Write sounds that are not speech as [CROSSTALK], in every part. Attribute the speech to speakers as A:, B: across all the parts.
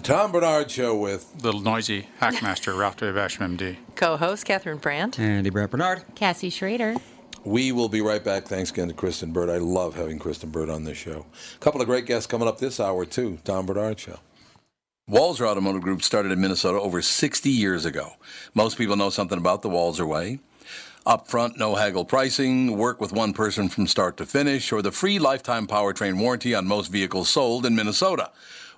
A: A Tom Bernard Show with
B: Little noisy hackmaster Ralph W. Basham, MD.
C: Co-host Catherine Brandt.
D: Andy Brett Bernard.
E: Cassie Schrader.
A: We will be right back. Thanks again to Kristen Bird. I love having Kristen Bird on this show. A couple of great guests coming up this hour, too. Tom Bernard Show. Walser Automotive Group started in Minnesota over 60 years ago. Most people know something about the Walser Way. Upfront, no haggle pricing, work with one person from start to finish, or the free lifetime powertrain warranty on most vehicles sold in Minnesota.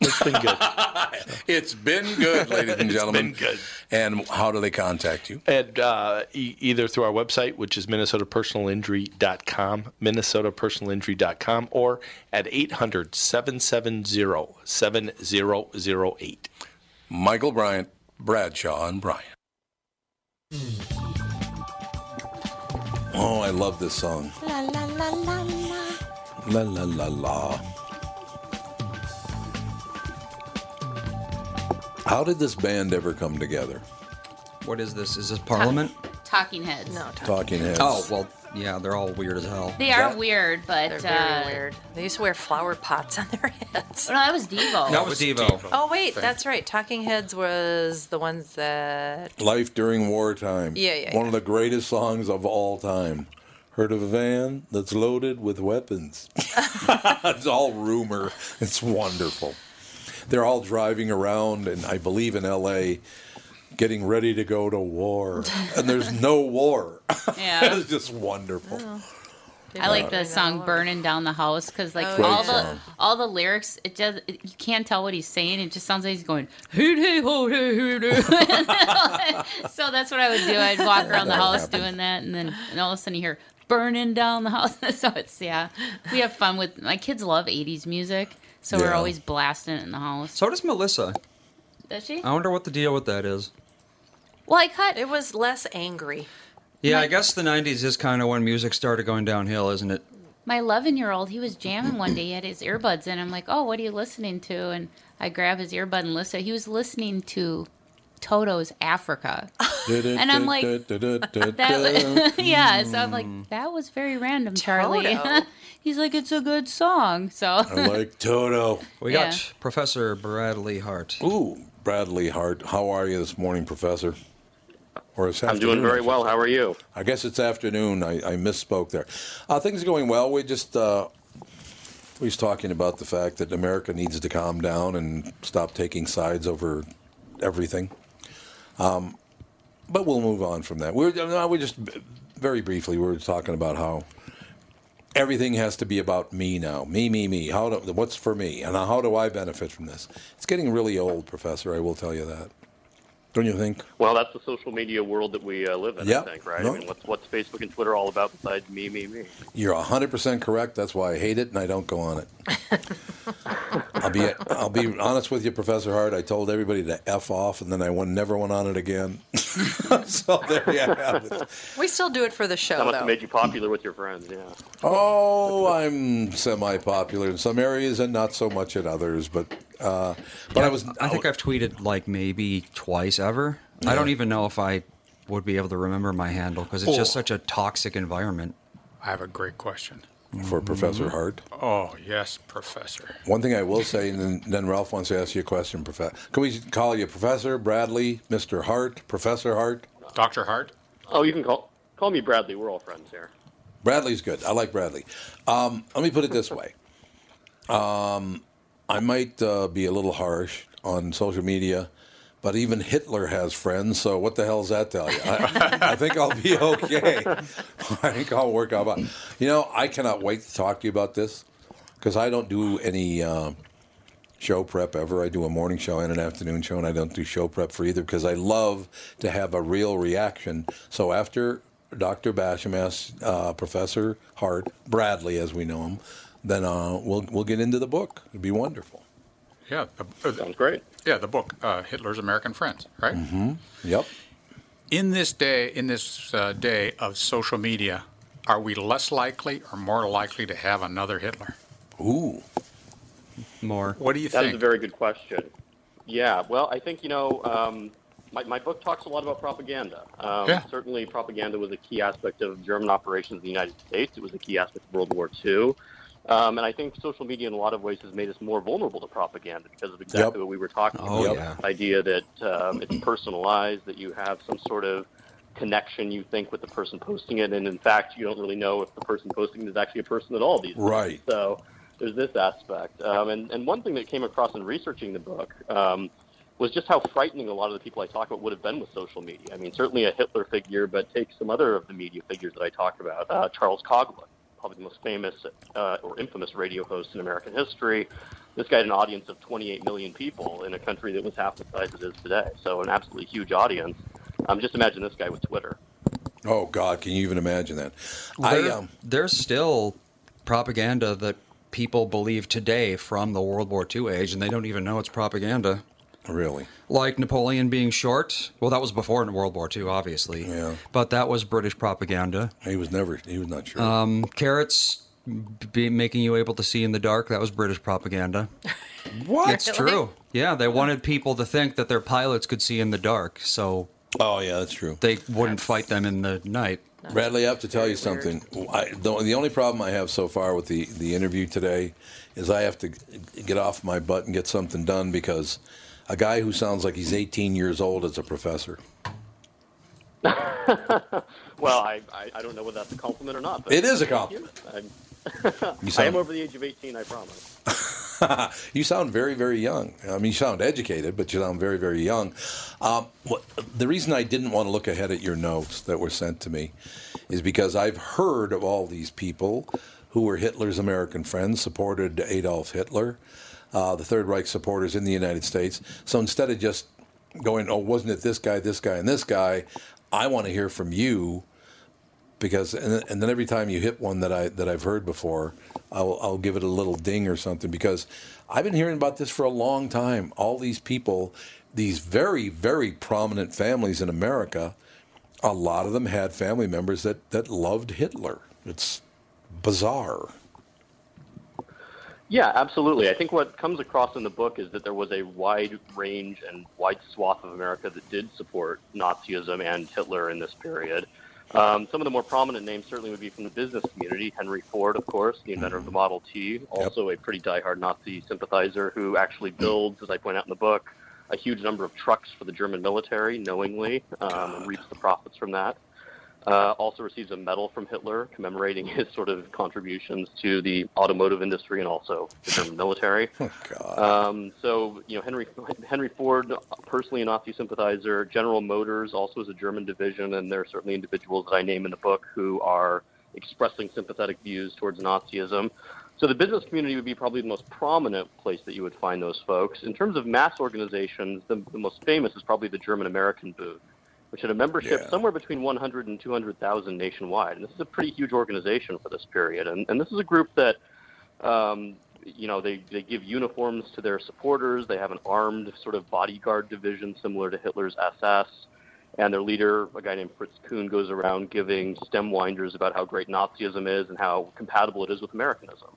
F: It's been good. [LAUGHS]
A: It's been good, ladies and [LAUGHS]
F: It's
A: gentlemen.
F: been good.
A: And how do they contact you?
F: And uh, e- either through our website, which is minnesotapersonalinjury.com, minnesotapersonalinjury.com, or at 800-770-7008.
A: Michael Bryant, Bradshaw, and Bryant. Oh, I love this song.
E: La la la la la.
A: La la la la. How did this band ever come together?
D: What is this? Is this Parliament?
E: Talking Heads.
C: No,
A: Talking Heads.
D: Oh, well, yeah, they're all weird as hell.
E: They are
A: That-
E: weird, but
C: they're
E: uh,
C: very weird. They used to wear flower pots on their [LAUGHS] heads.
E: Oh, no, that was Devo.
D: That was Devo.
C: Oh wait, that's right. Talking Heads was the ones that.
A: Life During Wartime.
C: Yeah, yeah,
A: One
C: yeah.
A: of the greatest songs of all time. Heard of a van that's loaded with weapons? [LAUGHS] [LAUGHS] it's all rumor. It's wonderful. They're all driving around, and I believe in L.A., getting ready to go to war. [LAUGHS] And there's no war.
E: Yeah. [LAUGHS]
A: it's just wonderful. Oh.
E: I like the song "Burning Down the House" because like
C: Oh,
E: all
A: Great
E: the
A: song.
E: all the lyrics, it just it, you can't tell what he's saying. It just sounds like he's going hoot hey ho hey hoot hoo." [LAUGHS] So that's what I would do. I'd walk around the
A: That'll
E: house
A: happen.
E: doing that, and then and all of a sudden you hear "burning down the house." so it's yeah, we have fun with my kids. Love '80s music, so we're always blasting it in the house.
D: So does Melissa.
E: Does she?
D: I wonder what the deal with that is.
E: Well, I cut.
C: It was less angry.
D: Yeah, I guess the 90s is kind of when music started going downhill, isn't it?
E: My 11 year old, he was jamming one day. He had his earbuds in. I'm like, oh, what are you listening to? And I grab his earbud and listen. He was listening to Toto's Africa. And I'm like, that was, [LAUGHS] [LAUGHS] yeah. So I'm like, that was very random, Charlie. [LAUGHS] He's like, it's a good song. So
A: I like Toto.
D: We
E: Yeah.
D: got Professor Bradley Hart.
A: Ooh, Bradley Hart. How are you this morning, Professor? Or it's
G: I'm doing very well. How are you?
A: I guess it's afternoon. I, I misspoke there. Uh, things are going well. We just uh, we was talking about the fact that America needs to calm down and stop taking sides over everything. Um, but we'll move on from that. We're just very briefly we were talking about how everything has to be about me now. Me, me, me. How do, what's for me, and how do I benefit from this? It's getting really old, Professor. I will tell you that. Don't you think?
G: Well, that's the social media world that we uh, live in,
A: Yep.
G: I think, right?
A: No.
G: I mean, what's, what's Facebook and Twitter all about besides me, me, me?
A: You're 100% correct. That's why I hate it and I don't go on it. [LAUGHS] I'll be I'll be honest with you, Professor Hart. I told everybody to F off and then I won, never went on it again. [LAUGHS] so there you have it.
C: We still do it for the show,
G: That must
C: though.
G: have made you popular with your friends, yeah.
A: Oh, I'm semi popular in some areas and not so much in others. But uh, but I was
D: I think I've tweeted like maybe twice ever. I don't even know if I would be able to remember my handle because it's just
B: Oh.
D: such a toxic environment.
B: I have a great question.
A: for Professor Hart.
B: Oh, yes, Professor.
A: One thing I will say, and then, then Ralph wants to ask you a question, Professor. Can we call you Professor Bradley, Mr. Hart, Professor Hart?
B: Dr. Hart?
G: Oh, you can call call me Bradley. We're all friends here.
A: Bradley's good. I like Bradley. Um, let me put it this way. Um, I might uh, be a little harsh on social media, but even Hitler has friends. So what the hell does that tell you? I, I think I'll be [LAUGHS] okay. [LAUGHS] I think I'll work out. You know, I cannot wait to talk to you about this because I don't do any uh, show prep ever. I do a morning show and an afternoon show, and I don't do show prep for either because I love to have a real reaction. So after Dr. Basham asks uh, Professor Hart, Bradley as we know him, then uh, we'll we'll get into the book. It'd be wonderful.
B: Yeah, the, uh,
G: Sounds great.
B: yeah, the book, uh, Hitler's American Friends, right?
A: Mm-hmm. Yep.
B: In this day, in this uh, day of social media, are we less likely or more likely to have another Hitler?
A: Ooh.
D: More.
B: What do you
G: That is
B: think?
G: That is a very good question. Yeah, well, I think, you know, um, my, my book talks a lot about propaganda. Um,
B: Yeah.
G: Certainly, propaganda was a key aspect of German operations in the United States. It was a key aspect of World War II. Um, and I think social media, in a lot of ways, has made us more vulnerable to propaganda because of exactly
A: Yep.
G: what we were talking
D: Oh,
G: about.
D: yeah.
G: The idea that um, it's personalized, that you have some sort of connection, you think, with the person posting it. And in fact, you don't really know if the person posting it is actually a person at all these days.
A: Right.
G: So there's this aspect. Um, and, and one thing that came across in researching the book um, was just how frightening a lot of the people I talk about would have been with social media. I mean, certainly a Hitler figure, but take some other of the media figures that I talk about. Uh, Charles Coughlin, probably the most famous uh, or infamous radio host in American history. This guy had an audience of 28 million people in a country that was half the size it is today. So an absolutely huge audience. Um, just imagine this guy with Twitter.
A: Oh God, can you even imagine that? I um,
D: there's still propaganda that people believe today from the World War II age, and they don't even know it's propaganda.
A: Really.
D: Like Napoleon being short. Well, that was before in World War II, obviously.
A: Yeah.
D: But that was British propaganda.
A: He was never. He was not sure.
D: Um, carrots be making you able to see in the dark. That was British propaganda. [LAUGHS]
A: what?
D: It's true. Yeah, they wanted people to think that their pilots could see in the dark, so
A: Oh yeah, that's true.
D: they wouldn't fight them in the night.
A: Bradley, I have to tell you something. I, the, the only problem I have so far with the, the interview today is I have to get off my butt and get something done because a guy who sounds like he's 18 years old as a professor. [LAUGHS]
G: Well, I, I, I don't know whether that's a compliment or not. But
A: It is a compliment. [LAUGHS]
G: I'm, [LAUGHS] I am over the age of 18, I promise.
A: you sound very, very young. I mean, you sound educated, but you sound very, very young. Um, the reason I didn't want to look ahead at your notes that were sent to me is because I've heard of all these people who were Hitler's American friends, supported Adolf Hitler, uh, the Third Reich supporters in the United States. So instead of just going, oh, wasn't it this guy, this guy, and this guy, I want to hear from you because and and then every time you hit one that I that I've heard before, I'll I'll give it a little ding or something because I've been hearing about this for a long time. All these people, these very very prominent families in America, a lot of them had family members that that loved Hitler. It's bizarre.
G: Yeah, absolutely. I think what comes across in the book is that there was a wide range and wide swath of America that did support Nazism and Hitler in this period. Um, some of the more prominent names certainly would be from the business community. Henry Ford, of course, the inventor of the Model T, also a pretty diehard Nazi sympathizer who actually builds, as I point out in the book, a huge number of trucks for the German military knowingly um, and reaps the profits from that. Uh, also receives a medal from Hitler commemorating his sort of contributions to the automotive industry and also the German military. [LAUGHS] Oh Um, so, you know, Henry Henry Ford, personally a Nazi sympathizer. General Motors also is a German division, and there are certainly individuals that I name in the book who are expressing sympathetic views towards Nazism. So the business community would be probably the most prominent place that you would find those folks. In terms of mass organizations, the, the most famous is probably the German American Bund, which had a membership
A: Yeah.
G: somewhere between 100 and 200,000 nationwide. And this is a pretty huge organization for this period. And, and this is a group that, um, you know, they, they give uniforms to their supporters. They have an armed sort of bodyguard division similar to Hitler's SS. And their leader, a guy named Fritz Kuhn, goes around giving stem winders about how great Nazism is and how compatible it is with Americanism.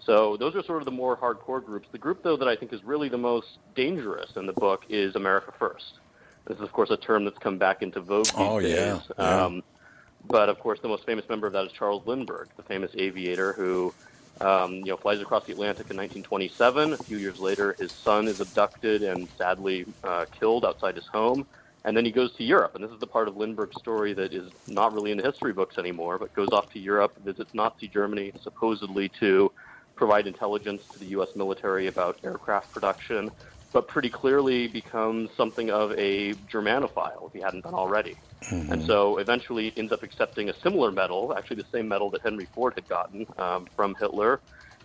G: So those are sort of the more hardcore groups. The group, though, that I think is really the most dangerous in the book is America First. This is, of course, a term that's come back into vogue these
A: Oh,
G: days.
A: yeah, yeah.
G: Um, but of course, the most famous member of that is Charles Lindbergh, the famous aviator who, um, you know, flies across the Atlantic in 1927. A few years later, his son is abducted and sadly uh, killed outside his home. And then he goes to Europe, and this is the part of Lindbergh's story that is not really in the history books anymore, but goes off to Europe, visits Nazi Germany, supposedly to provide intelligence to the U.S. military about aircraft production, but pretty clearly becomes something of a Germanophile if he hadn't been already. And so eventually ends up accepting a similar medal, actually the same medal that Henry Ford had gotten um, from Hitler.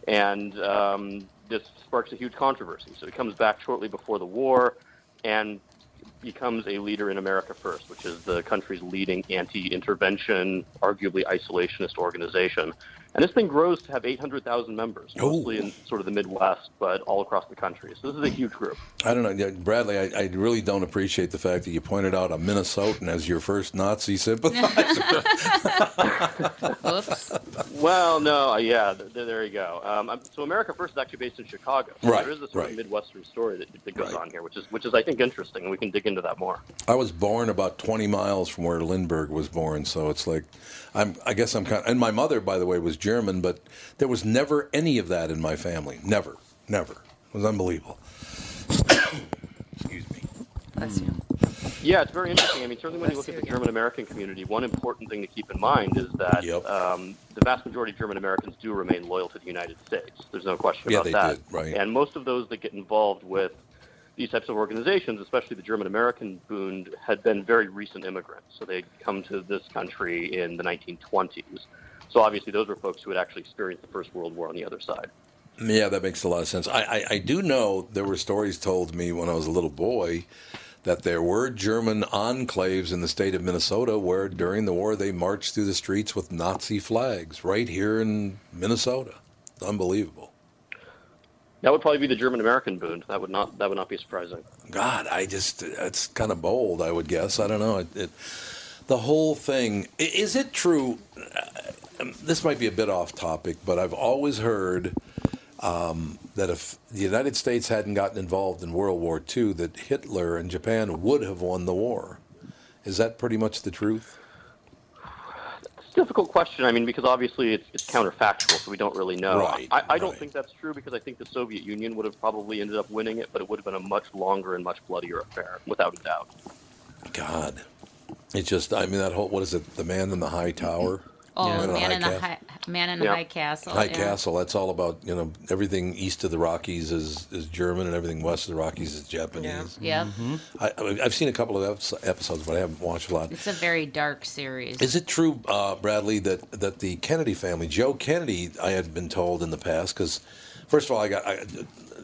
G: And um, this sparks a huge controversy. So he comes back shortly before the war and becomes a leader in America First, which is the country's leading anti-intervention, arguably isolationist organization. And this thing grows to have 800,000 members, mostly in sort of the Midwest, but all across the country. So this is a huge group.
A: I don't know, Bradley. I, I really don't appreciate the fact that you pointed out a Minnesotan as your first Nazi sympathizer. [LAUGHS]
E: Oops.
G: Well, no, uh, yeah, th- th- there you go. Um, I'm- so America First is actually based in Chicago. So
A: Right,
G: There is a sort
A: right.
G: of Midwestern story that, that goes
A: Right.
G: on here, which is which is I think interesting, and we can dig into that more.
A: I was born about 20 miles from where Lindbergh was born, so it's like, I'm. I guess I'm kind. Of, and my mother, by the way, was German, but there was never any of that in my family. Never, never. It was unbelievable. [COUGHS] Excuse me.
C: Bless you.
G: Yeah, it's very interesting. I mean, certainly when you look at the German American community, one important thing to keep in mind is that
A: Yep.
G: um, the vast majority of German Americans do remain loyal to the United States. There's no question
A: Yeah,
G: about
A: they
G: that.
A: did, right.
G: And most of those that get involved with these types of organizations, especially the German American Bund, had been very recent immigrants. So they'd come to this country in the 1920s. So obviously, those were folks who had actually experienced the First World War on the other side.
A: Yeah, that makes a lot of sense. I, I, I do know there were stories told me when I was a little boy that there were German enclaves in the state of Minnesota where during the war they marched through the streets with Nazi flags right here in Minnesota. It's unbelievable.
G: That would probably be the German American Bund. That would not that would not be surprising.
A: God, I just it's kind of bold, I would guess. I don't know. It, it the whole thing is it true? Uh, This might be a bit off topic, but I've always heard um, that if the United States hadn't gotten involved in World War II, that Hitler and Japan would have won the war. Is that pretty much the truth?
G: It's a difficult question. I mean, because obviously it's, it's counterfactual, so we don't really know.
A: Right,
G: I, I don't think that's true because I think the Soviet Union would have probably ended up winning it, but it would have been a much longer and much bloodier affair, without a doubt.
A: God, it's just I mean that whole what is it? The man in the high tower.
E: Oh,
A: Man in the
E: man in the
A: Castle?
E: high, man in the
G: Yeah.
E: high castle.
A: High
E: yeah.
A: Castle. That's all about you know everything east of the Rockies is, is German and everything west of the Rockies is Japanese.
E: Yep.
A: I, I- I've seen a couple of episodes, but I haven't watched a lot.
E: It's a very dark series.
A: Is it true, uh, Bradley, that that the Kennedy family, Joe Kennedy, I had been told in the past, because first of all, I got I,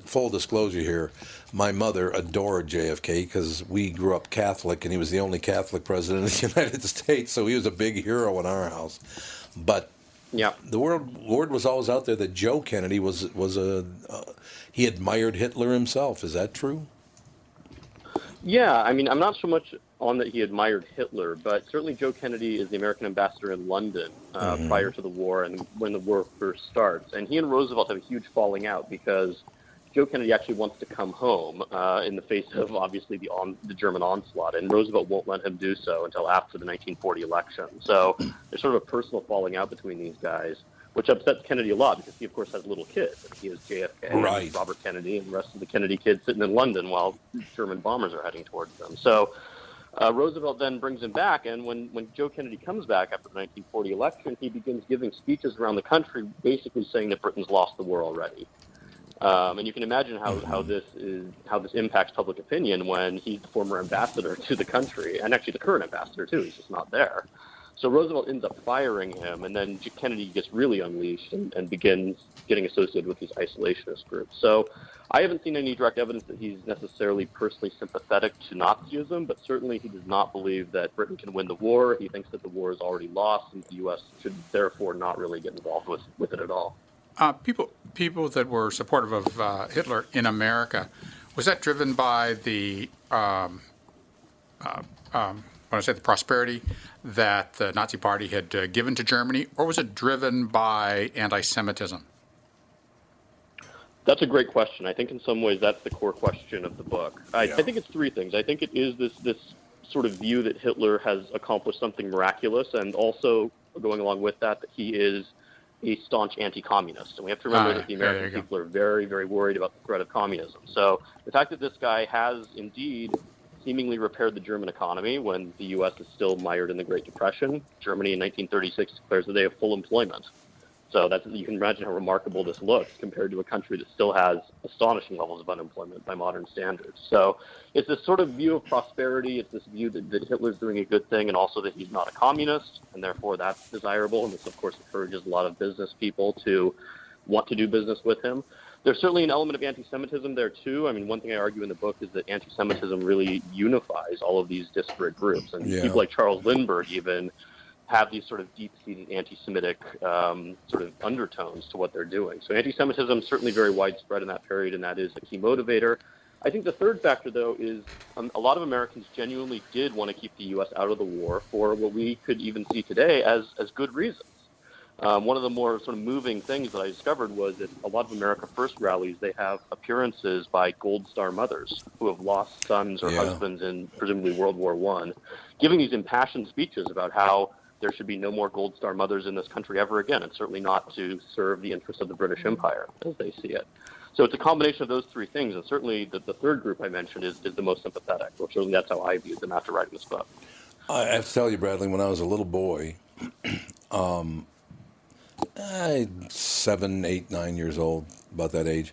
A: full disclosure here. My mother adored JFK because we grew up Catholic, and he was the only Catholic president of the [LAUGHS] United States, so he was a big hero in our house. But
G: Yeah.
A: the word word was always out there that Joe Kennedy was was a uh, he admired Hitler himself. Is that true?
G: Yeah, I mean, I'm not so much on that he admired Hitler, but certainly Joe Kennedy is the American ambassador in London uh,
A: Mhm.
G: prior to the war and when the war first starts. And he and Roosevelt have a huge falling out because Joe Kennedy actually wants to come home uh, in the face of obviously the on the German onslaught, and Roosevelt won't let him do so until after the 1940 election. So there's sort of a personal falling out between these guys, which upsets Kennedy a lot because he, of course, has little kids. And he has JFK,
A: Right.
G: Robert Kennedy, and the rest of the Kennedy kids sitting in London while German bombers are heading towards them. So. Uh, Roosevelt then brings him back, and when, when Joe Kennedy comes back after the 1940 election, he begins giving speeches around the country, basically saying that Britain's lost the war already. Um, and you can imagine how, how this is how this impacts public opinion when he's the former ambassador [LAUGHS] to the country, and actually the current ambassador too. He's just not there. So Roosevelt ends up firing him, and then Kennedy gets really unleashed and, and begins getting associated with these isolationist groups. So I haven't seen any direct evidence that he's necessarily personally sympathetic to Nazism, but certainly he does not believe that Britain can win the war. He thinks that the war is already lost, and the U.S. should therefore not really get involved with, with it at all.
B: Uh, people, people that were supportive of uh, Hitler in America, was that driven by the, um, uh, um, when I say the prosperity that the Nazi Party had uh, given to Germany, or was it driven by anti-Semitism?
G: That's a great question. I think in some ways that's the core question of the book. I,
A: Yeah.
G: I think it's three things. I think it is this this sort of view that Hitler has accomplished something miraculous, and also going along with that, that he is a staunch anti-communist. And we have to remember
B: Ah,
G: that the
B: yeah,
G: American
B: you go.
G: people are very, very worried about the threat of communism. So the fact that this guy has indeed seemingly repaired the German economy when the U.S. is still mired in the Great Depression, Germany in 1936 declares that they have full employment. So that's you can imagine how remarkable this looks compared to a country that still has astonishing levels of unemployment by modern standards. So it's this sort of view of prosperity. It's this view that, that Hitler's doing a good thing, and also that he's not a communist, and therefore that's desirable. And this, of course, encourages a lot of business people to want to do business with him. There's certainly an element of anti-Semitism there too. I mean, one thing I argue in the book is that anti-Semitism really unifies all of these disparate groups, and
A: Yeah.
G: people like Charles Lindbergh even have these sort of deep-seated anti-Semitic um, sort of undertones to what they're doing. So anti-Semitism is certainly very widespread in that period, and that is a key motivator. I think the third factor, though, is um, a lot of Americans genuinely did want to keep the U.S. out of the war for what we could even see today as as good reasons. Um, one of the more sort of moving things that I discovered was that a lot of America First rallies they have appearances by Gold Star mothers who have lost sons or
A: Yeah.
G: husbands in presumably World War One, giving these impassioned speeches about how there should be no more Gold Star mothers in this country ever again, and certainly not to serve the interests of the British Empire as they see it. So it's a combination of those three things, and certainly the, the third group I mentioned is, is the most sympathetic. Well, certainly that's how I viewed them after writing this book.
A: I have to tell you, Bradley, when I was a little boy, [CLEARS THROAT] um, I, seven, eight, nine years old, about that age,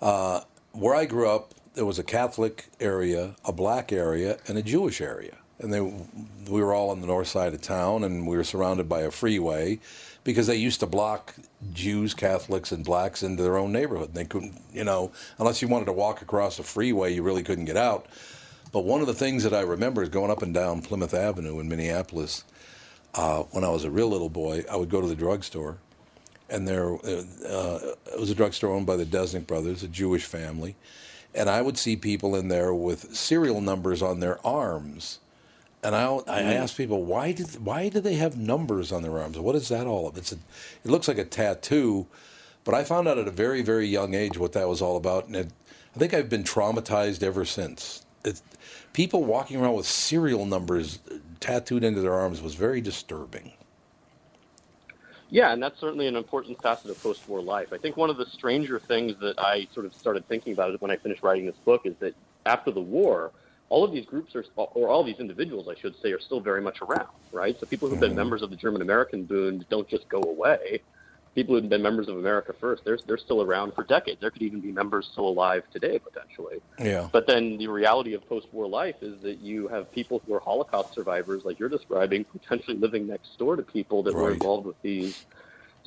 A: uh, where I grew up, there was a Catholic area, a black area, and a Jewish area. And they, we were all on the north side of town, and we were surrounded by a freeway because they used to block Jews, Catholics, and blacks into their own neighborhood. They couldn't, you know, unless you wanted to walk across the freeway, you really couldn't get out. But one of the things that I remember is going up and down Plymouth Avenue in Minneapolis. Uh, when I was a real little boy, I would go to the drugstore, and there uh, it was a drugstore owned by the Desnick brothers, a Jewish family, and I would see people in there with serial numbers on their arms. And I, I asked people why did why do they have numbers on their arms? What is that all of? It's a, it looks like a tattoo, but I found out at a very very young age what that was all about, and it, I think I've been traumatized ever since. It, people walking around with serial numbers tattooed into their arms was very disturbing.
G: Yeah, and that's certainly an important facet of post-war life. I think one of the stranger things that I sort of started thinking about when I finished writing this book is that after the war, all of these groups are, or all these individuals, I should say, are still very much around, right? So people who've been members of the German American Bund don't just go away. People who've been members of America First, they're, they're still around for decades. There could even be members still alive today, potentially.
A: Yeah.
G: But then the reality of post-war life is that you have people who are Holocaust survivors, like you're describing, potentially living next door to people that were involved with these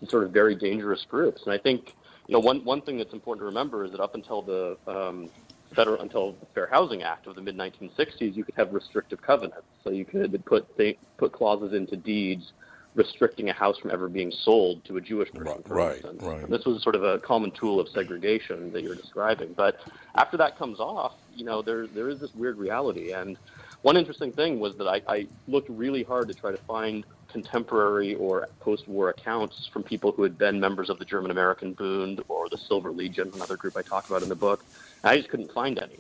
G: sort of very dangerous groups. And I think, you know, one one thing that's important to remember is that up until the um, federal until the Fair Housing Act of the mid 1960s, you could have restrictive covenants. So you could put th- put clauses into deeds restricting a house from ever being sold to a Jewish person. for
A: right,
G: instance.
A: right.
G: This was sort of a common tool of segregation that you're describing. But after that comes off, you know, there there is this weird reality. And one interesting thing was that I, I looked really hard to try to find contemporary or post-war accounts from people who had been members of the German American Bund or the Silver Legion, another group I talk about in the book. I just couldn't find any.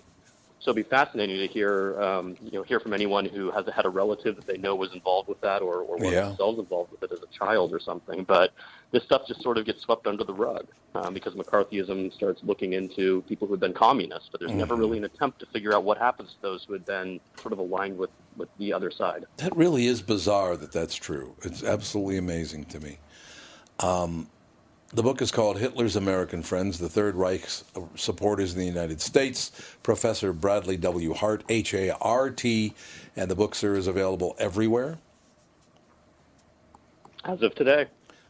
G: So it'd be fascinating to hear, um, you know, hear from anyone who has had a relative that they know was involved with that, or, or were
A: Yeah.
G: themselves involved with it as a child or something. But this stuff just sort of gets swept under the rug um, because McCarthyism starts looking into people who have been communists, but there's never
A: Mhm.
G: really an attempt to figure out what happens to those who had been sort of aligned with, with the other side.
A: That really is bizarre that that's true. It's absolutely amazing to me. Um, the book is called Hitler's American Friends, the Third Reich's Supporters in the United States. Professor Bradley W. Hart, H A R T, and the book, sir, is available everywhere.
G: As of today,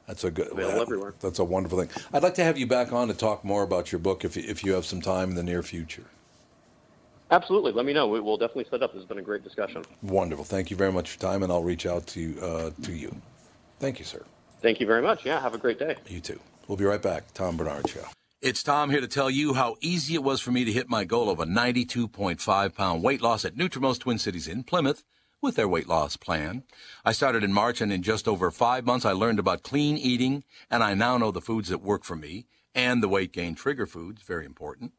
A: That's a good.
G: Available everywhere.
A: That's a wonderful thing. I'd like to have you back on to talk more about your book if you, if you have some time in the near future.
G: absolutely. Let me know. We- We'll definitely set up. This has been a great discussion.
A: Wonderful. Thank you very much for your time, and I'll reach out to uh, to you. Thank you, sir.
G: Thank you very much. Yeah, have a great day.
A: You too. We'll be right back. Tom Bernard Show. It's Tom here to tell you how easy it was for me to hit my goal of a 92.5 pound weight loss at Nutrimost Twin Cities in Plymouth with their weight loss plan. I started in March, and in just over five months, I learned about clean eating, and I now know the foods that work for me and the weight gain trigger foods, very important.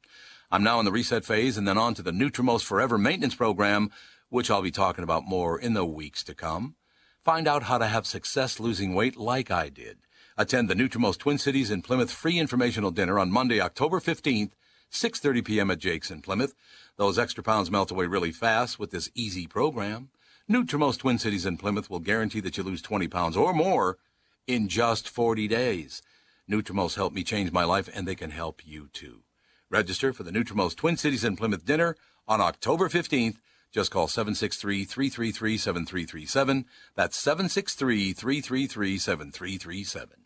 A: I'm now in the reset phase and then on to the Nutrimost Forever Maintenance Program, which I'll be talking about more in the weeks to come. Find out how to have success losing weight like I did. Attend the Nutrimost Twin Cities in Plymouth free informational dinner on Monday, October 15th, 6:30 p.m. at Jake's in Plymouth. Those extra pounds melt away really fast with this easy program. Nutrimost Twin Cities in Plymouth will guarantee that you lose 20 pounds or more in just 40 days. Nutrimost helped me change my life and they can help you too. Register for the Nutrimost Twin Cities in Plymouth dinner on October 15th. Just call 763-333-7337. That's 763-333-7337.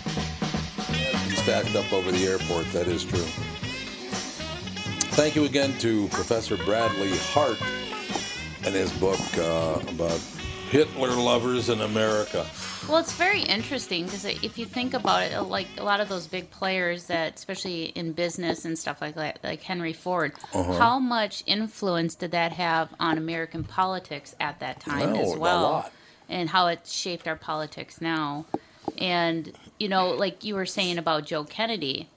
A: Stacked up over the airport, that is true. Thank you again to Professor Bradley Hart and his book uh, about Hitler lovers in America.
E: Well, it's very interesting because if you think about it, like a lot of those big players that, especially in business and stuff like that, like Henry Ford,
H: Uh-huh.
E: how much influence did that have on American politics at that time
H: Oh,
E: as
H: a
E: well?
H: lot.
E: And how it shaped our politics now. And, you know, like you were saying about Joe Kennedy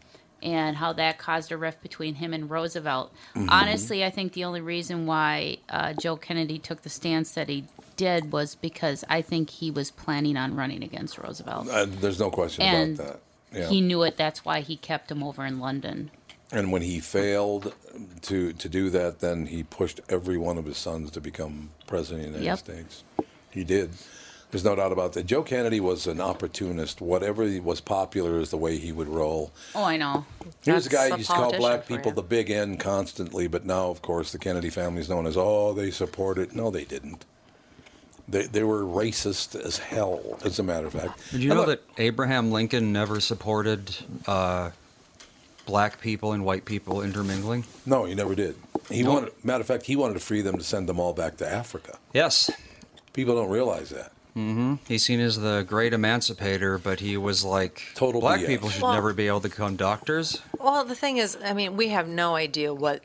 E: and how that caused a rift between him and Roosevelt.
H: Mhm.
E: Honestly, I think the only reason why uh, Joe Kennedy took the stance that he did was because I think he was planning on running against Roosevelt.
A: Uh, there's no question
E: and
A: about that. Yeah.
E: he knew it. That's why he kept him over in London.
A: And when he failed to to do that, then he pushed every one of his sons to become president of the United
E: Yep.
A: States. He did. There's no doubt about that. Joe Kennedy was an opportunist. Whatever was popular is the way he would roll.
E: Oh, I know.
A: He was a guy who
E: a
A: used to call black people
E: you.
A: the big N constantly, but now, of course, the Kennedy family is known as, oh, they support it. No, they didn't. They, they were racist as hell, as a matter of fact.
D: Did you
A: And
D: know
A: look,
D: that Abraham Lincoln never supported uh, black people and white people intermingling?
A: No, he never did. He
D: No.
A: wanted, matter of fact, he wanted to free them to send them all back to Africa.
D: Yes.
A: People don't realize that.
D: Hmm He's seen as the great emancipator, but he was like,
A: Total
D: black
A: BS.
D: people should
C: Well-
D: never be able to become doctors.
C: Well, the thing is, I mean, we have no idea what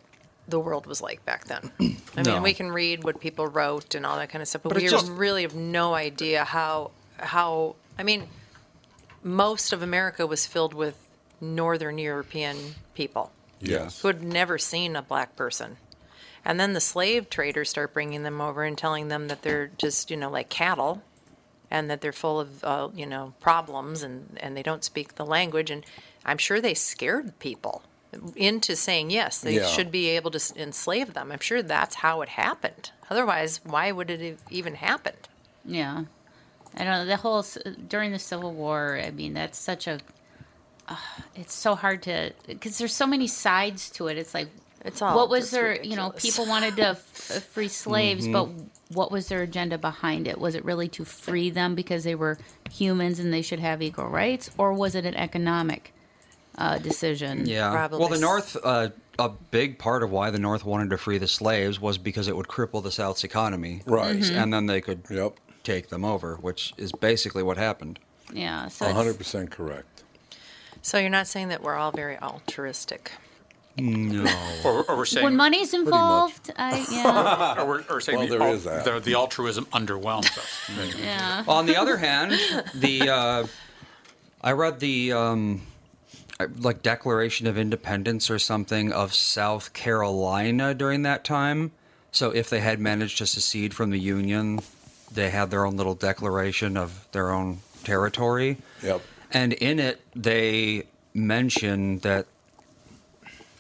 C: the world was like back then. [CLEARS THROAT] I
D: No.
C: mean, we can read what people wrote and all that kind of stuff, but,
D: But
C: we
D: just-
C: really have no idea how how. I mean, most of America was filled with Northern European people
A: Yes.
C: who had never seen a black person. And then the slave traders start bringing them over and telling them that they're just, you know, like cattle and that they're full of, uh, you know, problems and, and they don't speak the language. And I'm sure they scared people into saying, yes, they
A: Yeah.
C: should be able to enslave them. I'm sure that's how it happened. Otherwise, why would it have even happened?
E: Yeah, I don't know the whole during the Civil War. I mean, that's such a. Uh, it's so hard to because there's so many sides to it. It's like
C: It's all
E: what was
C: there
E: their you know people wanted to f- uh, free [LAUGHS] slaves,
A: Mm-hmm.
E: but what was their agenda behind it? Was it really to free them because they were humans and they should have equal rights, or was it an economic uh, decision?
D: Yeah.
C: Probably
D: Well, the North, uh, a big part of why the North wanted to free the slaves was because it would cripple the South's economy.
A: Right.
C: Mm-hmm.
A: Mhm.
D: And then they could
A: Yep.
D: take them over, which is basically what happened.
E: Yeah, so
A: 100% correct.
C: So you're not saying that we're all very altruistic.
D: No. [LAUGHS]
B: Or, or we're saying,
E: when money's involved, I yeah. [LAUGHS]
B: or we're, or saying
A: Well,
B: the,
A: there
B: al-
A: is that.
B: The, the altruism underwhelms us. [LAUGHS]
E: Yeah.
D: On the other hand, the uh, I read the um, uh, like Declaration of Independence or something of South Carolina during that time. So if they had managed to secede from the Union, they had their own little declaration of their own territory.
A: Yep.
D: And in it, they mention that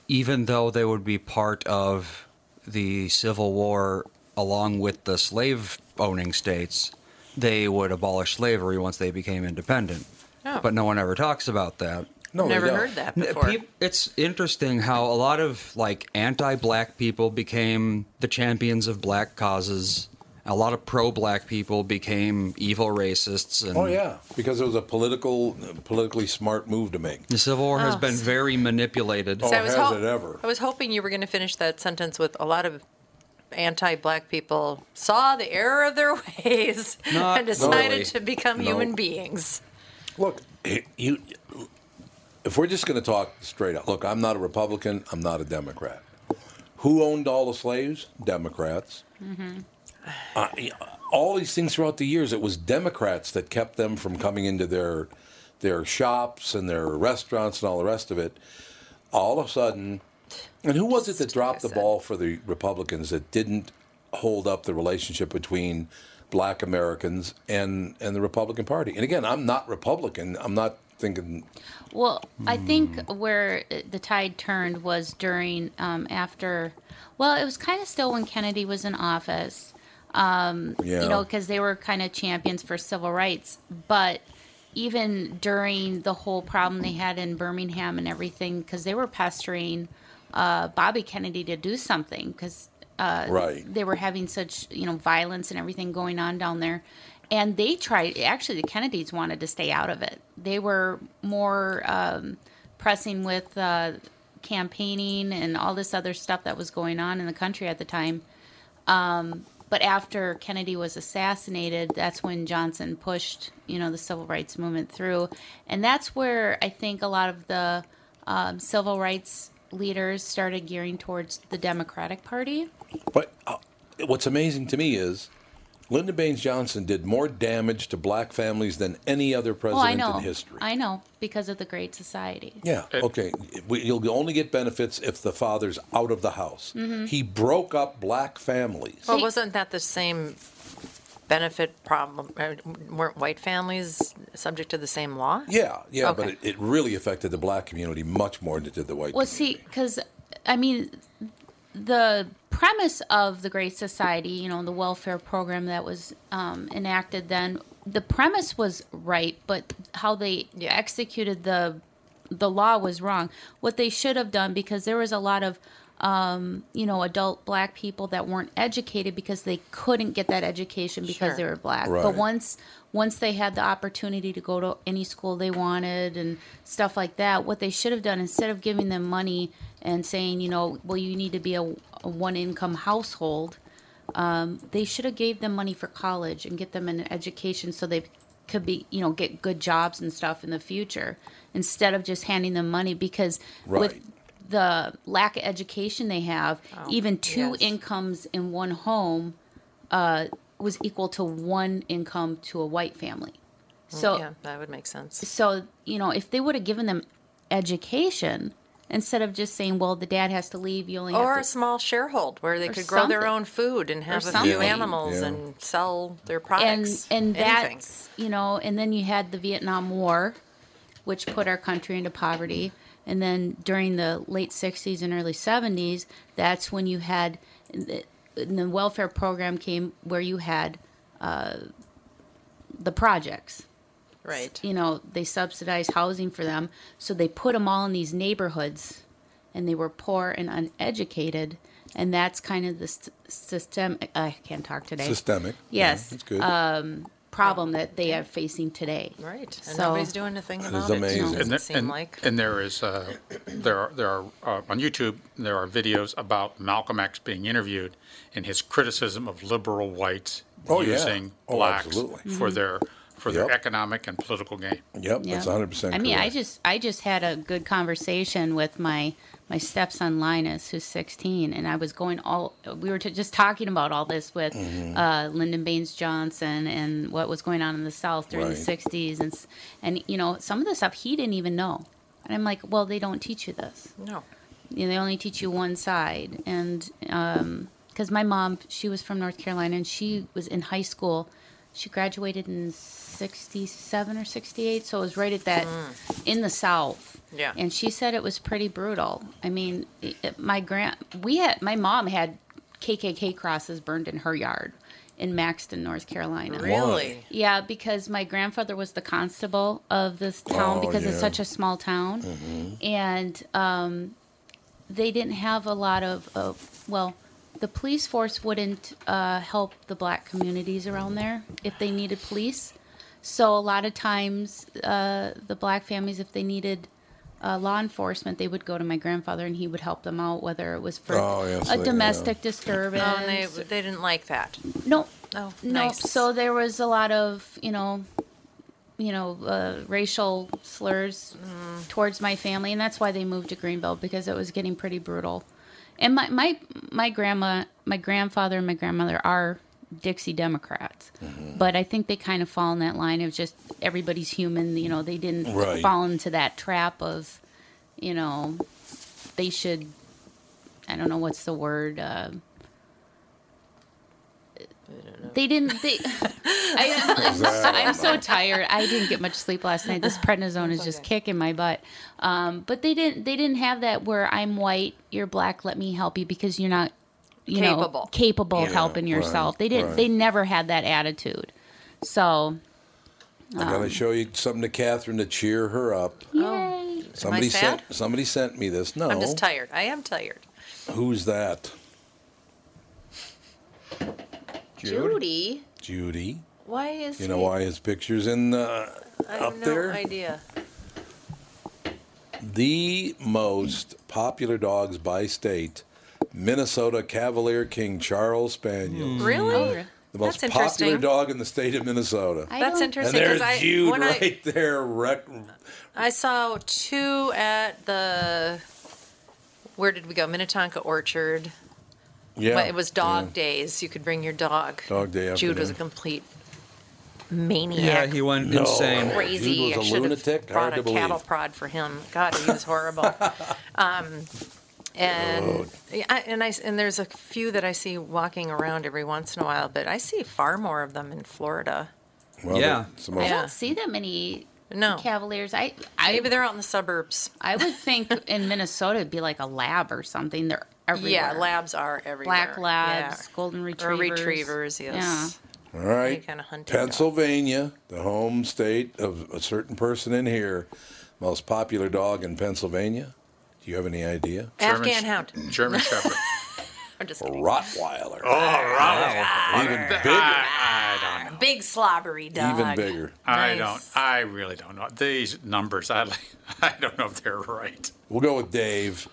D: even though they would be part of the Civil War along with the slave owning states, they would abolish slavery once they became independent.
C: Oh.
D: But no one ever talks about that.
A: No,
C: Never heard that before.
D: It's interesting how a lot of like anti-black people became the champions of black causes. A lot of pro-black people became evil racists. And
A: Oh yeah, because it was a political, politically smart move to make.
D: The Civil War has
C: Oh,
D: been very manipulated.
A: Oh,
C: So I was
A: has
C: ho-
A: it ever?
C: I was hoping you were going to finish that sentence with a lot of anti-black people saw the error of their [LAUGHS] ways
D: Not
C: and decided
D: really.
C: to become
A: No.
C: human beings.
A: Look, [CLEARS THROAT] you. If we're just going to talk straight up, look, I'm not a Republican. I'm not a Democrat. Who owned all the slaves? Democrats. Mm-hmm. Uh, all these things throughout the years, it was Democrats that kept them from coming into their their shops and their restaurants and all the rest of it. All of a sudden, and who was it that dropped the ball for the Republicans that didn't hold up the relationship between Black Americans and and the Republican Party? And again, I'm not Republican. I'm not thinking.
E: Well, I think
A: Hmm.
E: where uh, the tide turned was during um, after. Well, it was kind of still when Kennedy was in office. Um,
A: Yeah.
E: You know, because they were kind of champions for civil rights, but even during the whole problem they had in Birmingham and everything, because they were pestering uh, Bobby Kennedy to do something because uh,
A: Right.
E: they were having such you know violence and everything going on down there and they tried actually the kennedys wanted to stay out of it they were more um, pressing with uh, campaigning and all this other stuff that was going on in the country at the time um, but after kennedy was assassinated that's when johnson pushed you know the civil rights movement through. And that's where i think a lot of the um, civil rights leaders started gearing towards the democratic party.
A: But uh, what's amazing to me is Lyndon Baines Johnson did more damage to black families than any other
E: I
A: president
E: know.
A: in history.
E: I know because of the Great Society.
A: Yeah. Okay. We, you'll only get benefits if the father's out of the house.
E: Mm-hmm.
A: He broke up black families.
C: Well, wasn't that the same benefit problem? Uh, Weren't white families subject to the same law?
A: Yeah, yeah, but it, it really affected the black community much more than it did the white.
E: Well, see, because I mean, the premise of the Great Society, you know, the welfare program that was um, enacted then, the premise was right, but how they executed the the law was wrong. What they should have done, because there was a lot of um, you know, adult black people that weren't educated because they couldn't get that education because
C: Sure.
E: they were black.
A: Right.
E: But once once they had the opportunity to go to any school they wanted and stuff like that, what they should have done instead of giving them money and saying, you know, well, you need to be a, a one income household, um, they should have gave them money for college and get them an education so they could be, you know, get good jobs and stuff in the future instead of just handing them money because
A: Right.
E: with the lack of education they have, even two
C: yes.
E: incomes in one home uh, was equal to one income to a white family. So
C: yeah, that would make sense.
E: so you know if they would have given them education instead of just saying well the dad has to leave you only
C: Or a
E: have to
C: small sharehold where they
E: Or
C: could grow their own food and have a few animals
A: Yeah.
C: and sell their products.
E: and
C: anything.
E: that's you know and then you had the Vietnam War which put our country into poverty and then during the late 60s and early 70s that's when you had the, the welfare program came where you had uh, the projects
C: right.
E: you know, they subsidized housing for them. So they put them all in these neighborhoods and they were poor and uneducated. And that's kind of the st- system. I can't talk today.
A: Systemic.
E: Yes.
A: Yeah, good.
E: Um, problem that they are facing today.
C: Right. And
E: So-
C: nobody's doing a thing
A: That
C: about
A: is
C: it.
A: amazing.
C: Doesn't
B: and, there-
C: seem
B: and,
C: like.
B: and there is uh, there are there are uh, on YouTube there are videos about Malcolm X being interviewed and his criticism of liberal whites
A: Oh, yeah.
B: using
A: Oh,
B: blacks
A: absolutely.
B: for their for their economic and political gain.
A: yep,
E: Yeah.
A: that's 100%
E: I mean, I just I just had a good conversation with my my stepson Linus, who's 16, and I was going all we were t- just talking about all this with
A: Mm-hmm.
E: uh, Lyndon Baines Johnson and what was going on in the South during
A: Right.
E: the 60s, and s- and you know some of the stuff he didn't even know, and I'm like, well, they don't teach you this.
C: no.
E: You know, they only teach you one side, and because my mom, she was from North Carolina, and she was in high school. She graduated in '67 or '68, so it was right at that in the South.
C: Yeah.
E: And she said it was pretty brutal. I mean, it, it- my grand, we had my mom had KKK crosses burned in her yard in Maxton, North Carolina.
C: Really?
E: Yeah, because my grandfather was the constable of this town
A: Oh,
E: because it's such a small town, and um, they didn't have a lot of, uh, well, the police force wouldn't uh, help the black communities around there if they needed police. So a lot of times, uh, the black families, if they needed uh, law enforcement, they would go to my grandfather and he would help them out, whether it was for
A: Oh, yes,
E: a
A: they-
E: domestic disturbance.
C: Oh, and they, they didn't like that.
E: No.
C: Oh,
E: no.
C: nice.
E: So there was a lot of, you know, you know, uh, racial slurs
C: Mm.
E: towards my family, and that's why they moved to Greenville because it was getting pretty brutal. And my my my grandma, my grandfather, and my grandmother are Dixie Democrats,
A: Mm-hmm.
E: but I think they kind of fall in that line of just everybody's human. You know, they didn't
A: Right.
E: fall into that trap of, you know, they should. I don't know what's the word. Uh, they didn't. They. [LAUGHS] I, I'm, so, I'm so tired. I didn't get much sleep last night. This [LAUGHS] prednisone is just kicking my butt. Um, but they didn't. They didn't have that where I'm white, you're black. Let me help you because you're not, you know,
C: Capable.
E: capable of helping yourself.
A: right,
E: they didn't.
A: right.
E: They never had that attitude. So,
A: I gotta show you something to Catherine to cheer her up.
E: yay!
A: Somebody
C: sad?
A: sent somebody sent me this. No,
C: I'm just tired. I am tired.
A: who's that?
E: Judy.
A: Judy.
C: Why is
A: You know
C: he-
A: why his picture's in the
C: I
A: up
C: have no
A: there?
C: idea.
A: The most popular dogs by state, Minnesota Cavalier King Charles Spaniel. Hmm.
C: Really?
E: Oh,
A: The most
C: That's
A: popular dog in the state of Minnesota.
E: I
C: That's
E: don't-
A: and there's
C: because I
A: Jude
C: when
A: right there. Rec-
C: I I saw two at the where did we go? Minnetonka Orchard.
A: Yeah,
C: But it was dog
A: yeah.
C: days. You could bring your dog.
A: Dog day
C: Jude was a complete maniac.
D: Yeah, he went
A: No.
D: insane.
C: crazy.
A: Jude was a
C: I should
A: lunatic,
C: have brought
A: hard
C: a
A: to
C: cattle
A: believe.
C: prod for him. God, he was horrible. [LAUGHS] um, and
A: Oh.
C: yeah, I, and I and there's a few that I see walking around every once in a while, but I see far more of them in Florida.
A: Well,
D: Yeah.
E: I don't see that many
C: No,
E: Cavaliers. I, I
C: maybe they're out in the suburbs.
E: I would [LAUGHS] think in Minnesota it'd be like a lab or something. They're everywhere.
C: Yeah, labs are everywhere.
E: Black labs,
C: Yeah.
E: golden
C: Or
E: retrievers.
C: retrievers, yes.
A: All right.
C: Any kind of hunting dog.
A: Pennsylvania, the home state of a certain person in here, most popular dog in Pennsylvania. Do you have any idea?
C: Afghan
B: German-
C: hound.
B: German [LAUGHS] Shepherd.
C: I'm just
A: A
C: kidding.
A: Rottweiler.
C: Oh, Rottweiler!
A: Even bigger.
B: I don't know.
C: Big slobbery dog.
A: Even bigger.
B: I
C: Nice.
B: don't. I really don't know these numbers. I [LAUGHS] I don't know if they're right.
A: We'll go with Dave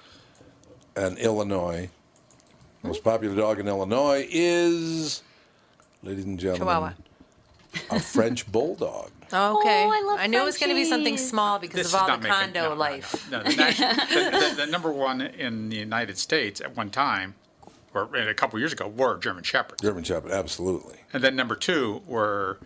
A: and Illinois. Most popular dog in Illinois is, ladies and gentlemen,
C: Chihuahua.
A: a French bulldog. [LAUGHS]
C: Oh, okay.
E: Oh, I love
C: knew it was going to be something
E: Frenchies.
C: small because
B: This
C: of
B: is
C: all
B: not
C: the
B: making-
C: condo
B: no, no, no,
C: life. [LAUGHS]
B: No, the, national- [LAUGHS] the- the- the number one in the United States at one time, or a couple years ago, were German Shepherds.
A: German Shepherd, absolutely.
B: And then number two were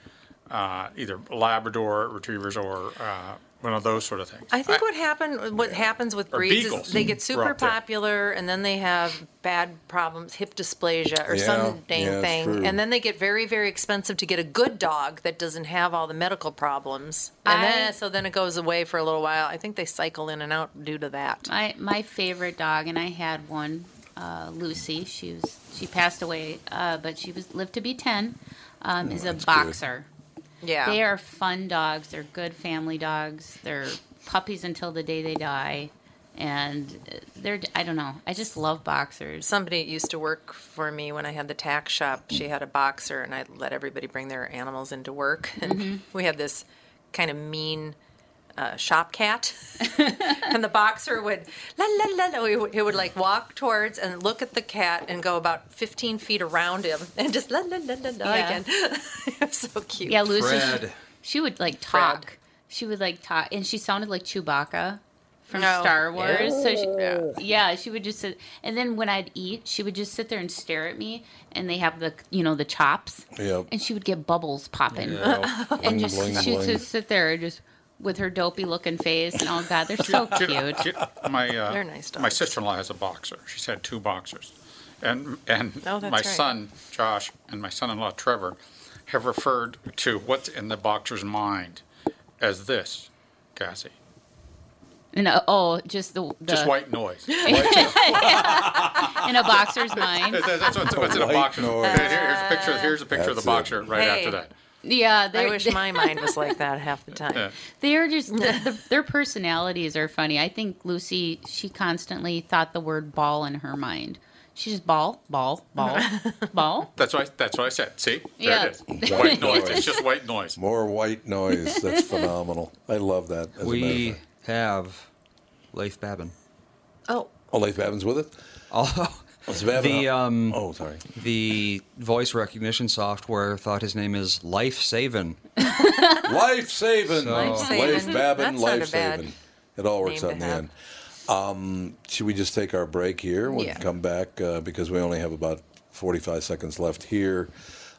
B: uh, either Labrador retrievers or uh, one of those sort of things.
C: I think what happened, what happens with breeds
B: beagles
C: is they get super popular, and then they have bad problems, hip dysplasia or
A: Yeah,
C: some dang
A: yeah,
C: thing,
A: true.
C: and then they get very, very expensive to get a good dog that doesn't have all the medical problems, and
E: I-
C: then so then it goes away for a little while. I think they cycle in and out due to that.
E: My my favorite dog, and I had one, uh, Lucy. She was she passed away, uh, but she was lived to be ten. Um, is a
A: boxer. good.
C: Yeah,
E: They are fun dogs. They're good family dogs. They're puppies until the day they die, and they're I don't know. I just love boxers.
C: Somebody used to work for me when I had the tax shop. She had a boxer, and I let everybody bring their animals into work. And mm-hmm. we had this kind of mean uh, shop cat, [LAUGHS] and the boxer would la la la la. He would, he would like walk towards and look at the cat and go about 15 feet around him [LAUGHS] and just la la la la la
E: Yeah.
C: again. [LAUGHS] it was so cute.
E: Yeah, Lucy.
D: Fred.
E: She, she would like talk. She would like talk, and she sounded like Chewbacca from
C: No.
E: Star Wars. So she, yeah, she would just sit. And then when I'd eat, she would just sit there and stare at me. And they have the you know the chops,
A: Yep.
E: and she would get bubbles popping,
A: Yeah.
E: and
A: Bling,
E: just
A: bling,
E: she'd
A: bling.
E: just sit there and just with her dopey looking face. And oh god, they're [LAUGHS] so cute.
B: My uh,
C: They're nice
B: my
C: dogs.
B: sister-in-law has a boxer. She's had two boxers, and and
C: Oh, that's
B: my
C: right.
B: son Josh and my son-in-law Trevor have referred to what's in the boxer's mind as this, Cassie.
E: And uh, oh, just the, the
B: Just white noise. [LAUGHS] [LAUGHS]
E: in a boxer's mind.
B: That- That's what's, what's in a
A: White
B: boxer.
A: noise.
B: Here- here's a picture. Here's a picture of
A: That's
B: the
A: it.
B: boxer right
C: Hey.
B: after that.
E: Yeah,
C: I wish my mind was like that [LAUGHS] half the time.
B: Yeah.
E: They're just the, the, [LAUGHS] their personalities are funny. I think Lucy she constantly thought the word ball in her mind. She's just ball, ball, ball, [LAUGHS] ball.
B: That's what I, that's what I said. See, there
E: Yeah.
B: it is. White noise. It's just white noise.
A: More white noise. That's phenomenal. I love that. As a matter of
D: We
A: fact.
D: have Leif Babin.
C: Oh,
A: Oh, Leif Babin's with us.
D: Although
A: What's Babin?
D: The um,
A: oh, sorry.
D: the voice recognition software thought his name is Life Savin. [LAUGHS]
A: Life saving.
C: Life-saving.
A: Life Babin,
C: That's not a
A: life
C: bad
A: saving. It all works out in the
C: have.
A: end. Um, should we just take our break here? We'll
C: Yeah.
A: come back uh, because we only have about 45 seconds left here.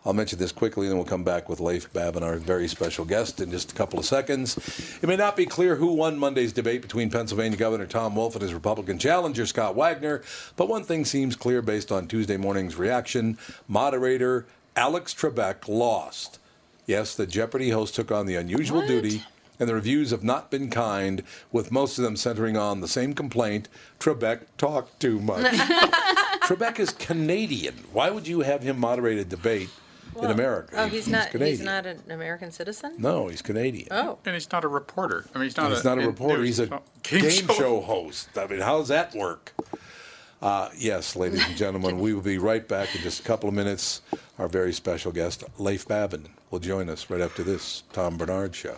A: I'll mention this quickly, and then we'll come back with Leif Babin, our very special guest, in just a couple of seconds. It may not be clear who won Monday's debate between Pennsylvania Governor Tom Wolf and his Republican challenger, Scott Wagner, but one thing seems clear based on Tuesday morning's reaction. Moderator Alex Trebek lost. Yes, the Jeopardy host took on the unusual duty, and the reviews have not been kind, with most of them centering on the same complaint Trebek talked too much. [LAUGHS] Trebek is Canadian. Why would you have him moderate a debate in America?
C: oh, he's not. He's not an American citizen.
A: No, he's Canadian.
C: Oh,
B: And he's not a reporter. I mean, he's not.
A: He's
B: a,
A: not a reporter. He's a
B: Oh,
A: game, show. host. I mean, how does that work? Uh, yes, ladies and gentlemen, we will be right back in just a couple of minutes. Our very special guest, Leif Babin, will join us right after this Tom Barnard show.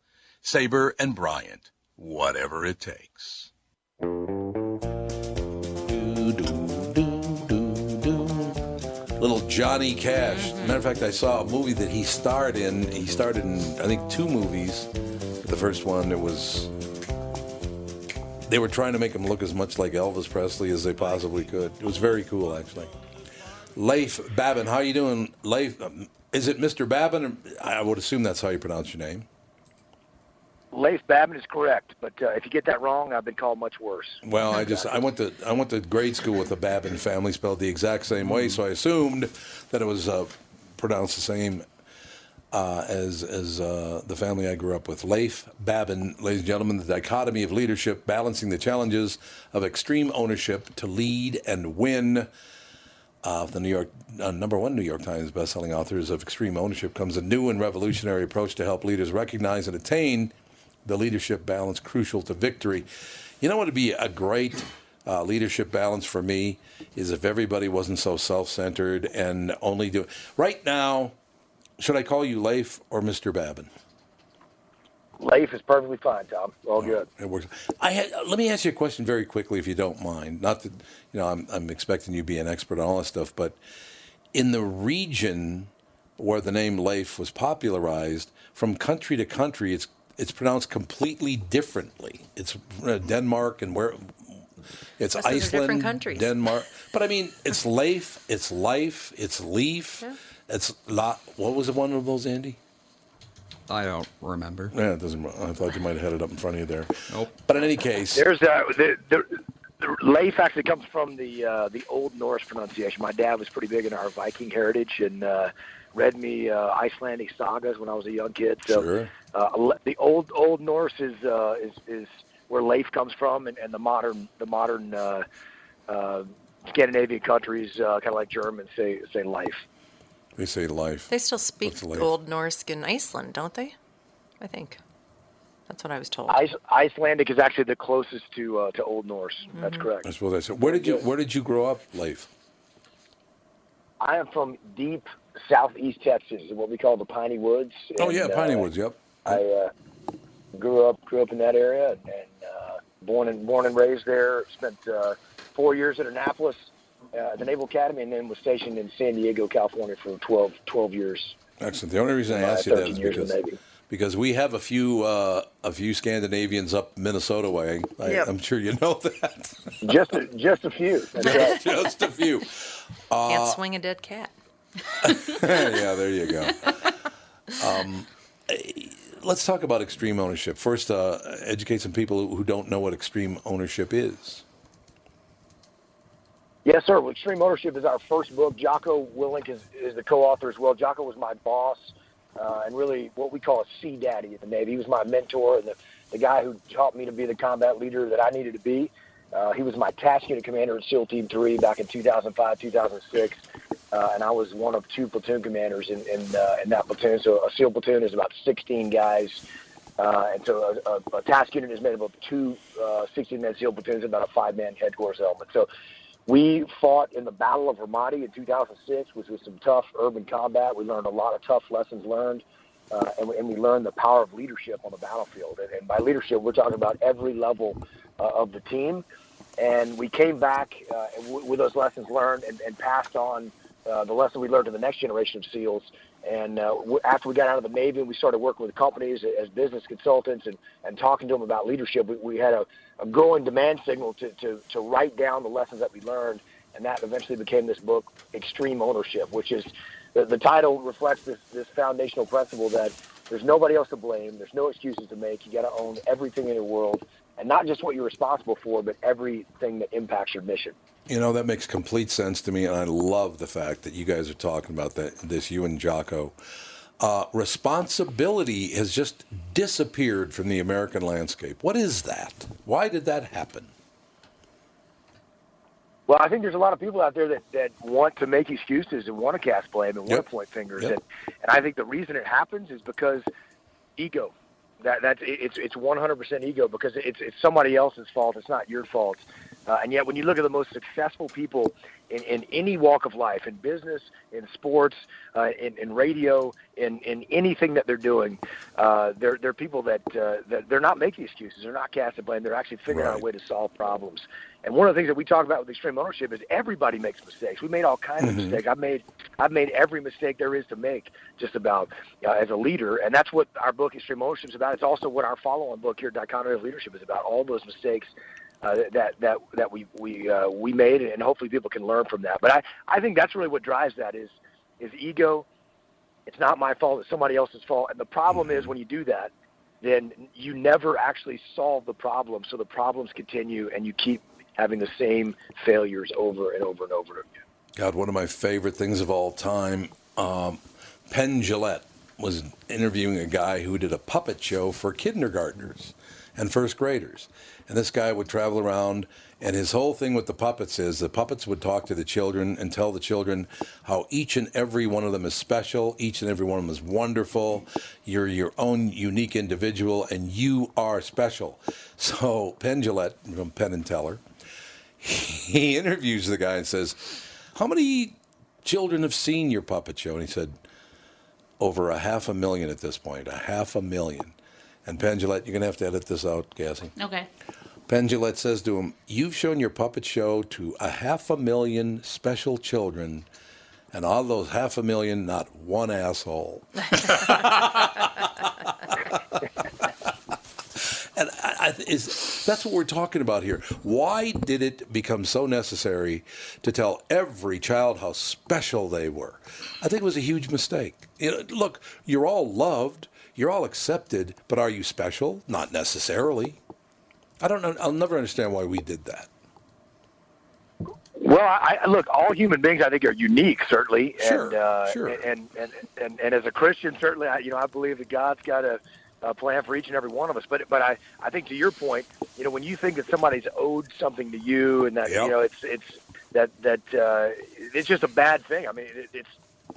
I: Sabre and Bryant, whatever it takes.
A: Little Johnny Cash. Matter of fact, I saw a movie that he starred in. He starred in, I think, two movies. The first one, it was. They were trying to make him look as much like Elvis Presley as they possibly could. It was very cool, actually. Leif Babin, how you doing, Leif? um, Is it Mr. Babin? I would assume that's how you pronounce your name.
J: Leif Babin is correct, but uh, if you get that wrong, I've been called much worse.
A: Well, I just I went to I went to grade school with the Babin family spelled the exact same way, so I assumed that it was uh, pronounced the same uh, as as uh, the family I grew up with. Leif Babin, ladies and gentlemen, the dichotomy of leadership, balancing the challenges of extreme ownership to lead and win. Uh, the New York uh, number one New York Times bestselling authors of Extreme Ownership comes a new and revolutionary approach to help leaders recognize and attain the leadership balance crucial to victory. You know what would be a great uh, leadership balance for me is if everybody wasn't so self-centered and only do. Right now, should I call you Leif or Mr. Babin?
J: Leif is perfectly fine, Tom. All good.
A: It works. I had, let me ask you a question very quickly, if you don't mind. Not that you know, I'm, I'm expecting you to be an expert on all this stuff, but in the region where the name Leif was popularized, from country to country, it's it's pronounced completely differently. It's uh, Denmark and where it's
C: That's 'cause
A: Iceland,
C: different countries.
A: Denmark. But I mean, it's Leif, it's Life, it's Leaf, it's La. What was the one of those, Andy?
D: I don't remember.
A: Yeah, it doesn't. I thought you might have had it up in front of you there.
D: Nope.
A: But in any case,
J: There's uh, the, the, the Leif actually comes from the uh, the Old Norse pronunciation. My dad was pretty big in our Viking heritage and uh, read me uh, Icelandic sagas when I was a young kid. So
A: Sure.
J: Uh, the old Old Norse is uh, is is where Leif comes from, and, and the modern the modern uh, uh, Scandinavian countries, uh, kind of like German, say say life.
A: they say life.
C: They still speak Old Norse in Iceland, don't they? I think. That's what I was told.
J: Ice, Icelandic is actually the closest to uh, to Old Norse. That's
C: Mm-hmm.
J: correct.
A: I suppose I said. Where did you Where did you grow up, Leif?
J: I am from deep southeast Texas, what we call the Piney Woods.
A: Oh yeah, Piney
J: uh,
A: Woods. Yep.
J: I uh, grew up grew up in that area and, and uh, born and born and raised there. Spent uh, four years at Annapolis, uh, at the Naval Academy, and then was stationed in San Diego, California, for 12, 12 years.
A: Excellent. The only reason I
J: Uh,
A: asked you that
J: 13
A: is
J: years in
A: because because we have a few uh, a few Scandinavians up Minnesota way. I,
J: Yep.
A: I'm sure you know [LAUGHS] that.
J: Just a, just a few. That's [LAUGHS] right.
A: Just a few. [LAUGHS]
C: Can't
A: Uh,
C: swing a dead cat.
A: yeah, there you go. Um, let's talk about extreme ownership. First, uh, educate some people who don't know what extreme ownership is.
J: Yes, sir. Well, Extreme Ownership is our first book. Jocko Willink is, is the co-author as well. Jocko was my boss uh, and really what we call a sea daddy in the Navy. He was my mentor and the, the guy who taught me to be the combat leader that I needed to be. Uh, he was my task unit commander at SEAL Team 3 back in 2005, 2006. Uh, and I was one of two platoon commanders in, in, uh, in that platoon. So a SEAL platoon is about 16 guys. Uh, and so a, a, a task unit is made up of two uh, 16-man SEAL platoons and about a five-man headquarters element. So we fought in the Battle of Ramadi in 2006, which was some tough urban combat. We learned a lot of tough lessons learned, uh, and, we, and we learned the power of leadership on the battlefield. And, and by leadership, we're talking about every level uh, of the team. And we came back uh, with those lessons learned and, and passed on uh, the lesson we learned to the next generation of SEALs. And uh, after we got out of the Navy and we started working with companies as business consultants and, and talking to them about leadership, we, we had a, a growing demand signal to, to, to write down the lessons that we learned. And that eventually became this book, Extreme Ownership, which is the, the title reflects this, this foundational principle that there's nobody else to blame. There's no excuses to make. You got to own everything in your world, and not just what you're responsible for, but everything that impacts your mission.
A: You know that makes complete sense to me, and I love the fact that you guys are talking about that. This you and Jocko. Uh, responsibility has just disappeared from the American landscape. What is that? Why did that happen?
J: Well, I think there's a lot of people out there that, that want to make excuses and want to cast blame and want to point fingers.
A: Yep.
J: And, and I think the reason it happens is because ego. That that's it's it's 100% ego because it's it's somebody else's fault. It's not your fault. Uh, and yet, when you look at the most successful people in, in any walk of life, in business, in sports, uh, in, in radio, in, in anything that they're doing, uh, they're, they're people that, uh, that they're not making excuses. They're not casting blame. They're actually figuring out a way to solve problems. And one of the things that we talk about with extreme ownership is everybody makes mistakes. We made all kinds of
K: Mhm.
J: mistakes. I've made I've made every mistake there is to make, just about uh, as a leader, and that's what our book Extreme Ownership is about. It's also what our follow-on book here, Dichotomy of Leadership, is about. All those mistakes uh, that that that we we uh, we made, and hopefully people can learn from that. But I I think that's really what drives that is is ego. It's not my fault. It's somebody else's fault. And the problem is when you do that, then you never actually solve the problem. So the problems continue, and you keep having the same failures over and over and over again.
A: God, one of my favorite things of all time. Um, Penn Jillette was interviewing a guy who did a puppet show for kindergartners and first graders. And this guy would travel around, and his whole thing with the puppets is the puppets would talk to the children and tell the children how each and every one of them is special, each and every one of them is wonderful. You're your own unique individual, and you are special. [LAUGHS] So Penn Jillette from Penn and Teller, he [LAUGHS] interviews the guy and says, How many children have seen your puppet show? And he said, Over a half a million at this point, a half a million. And Penn Jillette, you're going to have to edit this out, Cassie.
E: Okay.
A: Penn Jillette says to him, You've shown your puppet show to a half a million special children, and all those half a million, not one asshole. [LAUGHS] And I, I, is, that's what we're talking about here. Why did it become so necessary to tell every child how special they were? I think it was a huge mistake. You know, look, you're all loved, you're all accepted, but are you special? Not necessarily. I don't know. I'll never understand why we did that.
J: Well, I, I look, all human beings, I think, are unique, certainly,
A: Sure,
J: and, uh,
A: sure.
J: and, and and and as a Christian, certainly, I, you know, I believe that God's got a, a plan for each and every one of us. But but I, I think to your point, you know, when you think that somebody's owed something to you, and that
A: Yep.
J: you know, it's it's that that uh, it's just a bad thing. I mean, it, it's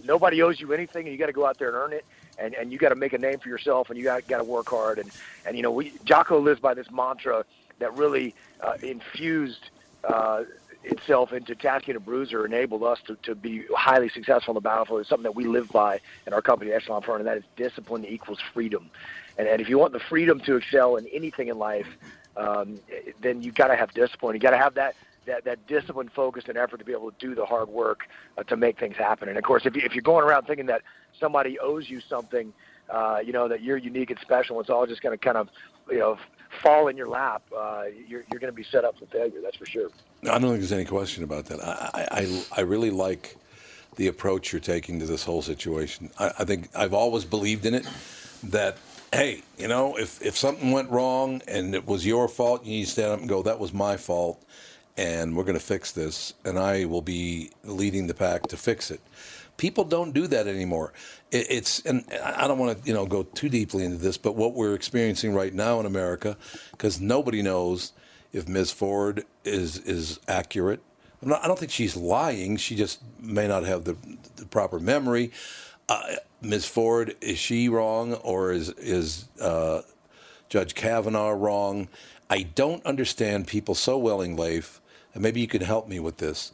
J: nobody owes you anything, and you got to go out there and earn it. And, and you got to make a name for yourself, and you got got to work hard. And, and you know, we Jocko lives by this mantra that really uh, infused uh, itself into Task Unit Bruiser enabled us to, to be highly successful on the battlefield. It's something that we live by in our company, Echelon Front, and that is discipline equals freedom. And, and if you want the freedom to excel in anything in life, um, then you got to have discipline. You got to have that, that, that discipline, focus, and effort to be able to do the hard work uh, to make things happen. And of course, if, you, if you're going around thinking that somebody owes you something, uh, you know, that you're unique and special, it's all just going to kind of, you know, fall in your lap, uh, you're, you're going to be set up for failure. That's for sure.
A: I don't think there's any question about that. I, I, I, really like the approach you're taking to this whole situation. I, I think I've always believed in it that, hey, you know, if, if something went wrong and it was your fault, you need to stand up and go, that was my fault, and we're going to fix this, and I will be leading the pack to fix it. People don't do that anymore. It, it's and I don't want to you know go too deeply into this, but what we're experiencing right now in America, because nobody knows if Ms. Ford is is accurate. Not, I don't think she's lying. She just may not have the, the proper memory. Uh, Ms. Ford is she wrong or is is uh, Judge Kavanaugh wrong? I don't understand people so well in Leif, and maybe you can help me with this,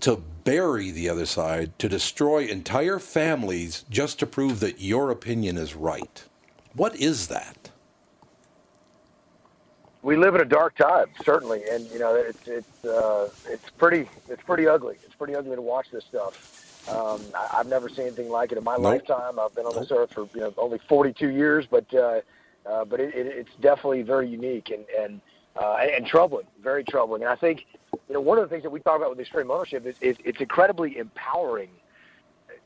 A: to bury the other side, to destroy entire families just to prove that your opinion is right. What is that?
J: we live in a dark time, certainly, and you know it's it's uh, it's pretty it's pretty ugly. It's pretty ugly to watch this stuff. Um, I, I've never seen anything like it in my
K: Nope.
J: lifetime. I've been on this earth for you know only 42 years, but uh, uh, but it, it, it's definitely very unique and and uh, and troubling, very troubling. And I think you know one of the things that we talk about with extreme ownership is, is it's incredibly empowering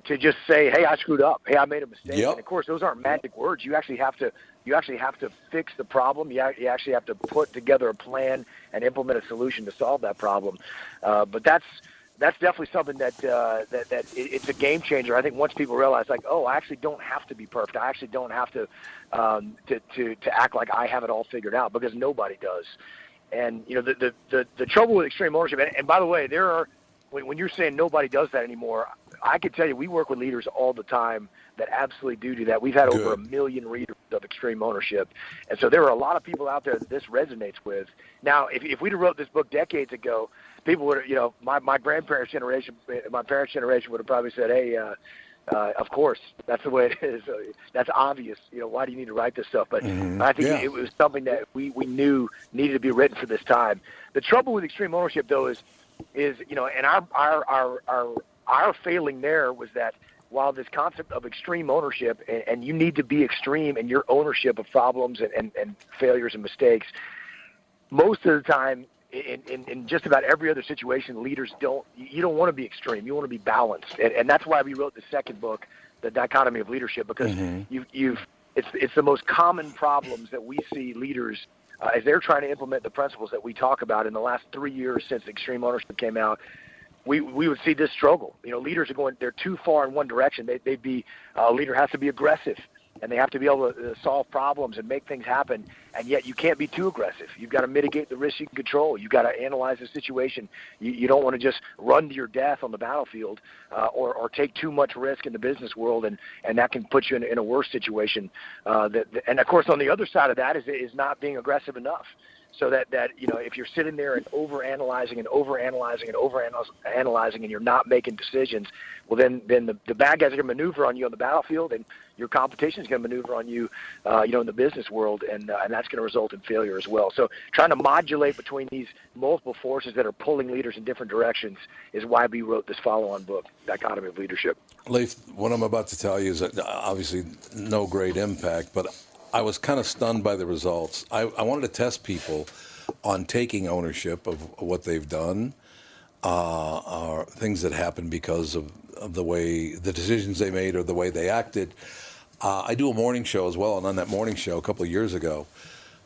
J: to just say, "Hey, I screwed up. Hey, I made a mistake."
A: Yep.
J: And of course, those aren't magic words. You actually have to you actually have to fix the problem. You, you actually have to put together a plan and implement a solution to solve that problem. Uh, but that's that's definitely something that uh, that that it, it's a game changer. I think once people realize, like, oh, I actually don't have to be perfect. I actually don't have to um, to, to to act like I have it all figured out because nobody does. And you know the the the, the trouble with extreme ownership. And, and by the way, there are when, when you're saying nobody does that anymore, I can tell you, we work with leaders all the time that absolutely do do that. We've had over a million readers of Extreme Ownership, and so there are a lot of people out there that this resonates with. Now, if if we'd have wrote this book decades ago, people would, have, you know, my my grandparents' generation, my parents' generation would have probably said, "Hey." uh uh, of course, that's the way it is. That's obvious. You know, why do you need to write this stuff? But
A: Mhm.
J: I think
A: Yeah.
J: it was something that we, we knew needed to be written for this time. The trouble with extreme ownership, though, is is you know, and our our our our, our failing there was that while this concept of extreme ownership and, and you need to be extreme in your ownership of problems and, and, and failures and mistakes, most of the time in, in, in just about every other situation, leaders don't. You don't want to be extreme. You want to be balanced, and, and that's why we wrote the second book, the dichotomy of leadership, because
A: Mhm.
J: you've you've it's it's the most common problems that we see leaders uh, as they're trying to implement the principles that we talk about in the last three years since extreme ownership came out. We we would see this struggle. You know, leaders are going they're too far in one direction. They they'd be uh, a leader has to be aggressive and they have to be able to uh, solve problems and make things happen. And yet, you can't be too aggressive. You've got to mitigate the risks you can control. You've got to analyze the situation. You, you don't want to just run to your death on the battlefield uh, or, or take too much risk in the business world, and, and that can put you in, in a worse situation. Uh, that, and of course, on the other side of that is is not being aggressive enough. So that, that you know, if you're sitting there and over analyzing and over analyzing and over analyzing and you're not making decisions, well then then the, the bad guys are going to maneuver on you on the battlefield and your competition is going to maneuver on you, uh, you know, in the business world, and uh, and that's going to result in failure as well. So trying to modulate between these multiple forces that are pulling leaders in different directions is why we wrote this follow-on book, Dichotomy of Leadership.
A: Leif, what I'm about to tell you is obviously no great impact, but I was kind of stunned by the results. I, I wanted to test people on taking ownership of what they've done, uh, or things that happened because of, of the way the decisions they made or the way they acted. Uh, I do a morning show as well, and on that morning show a couple of years ago,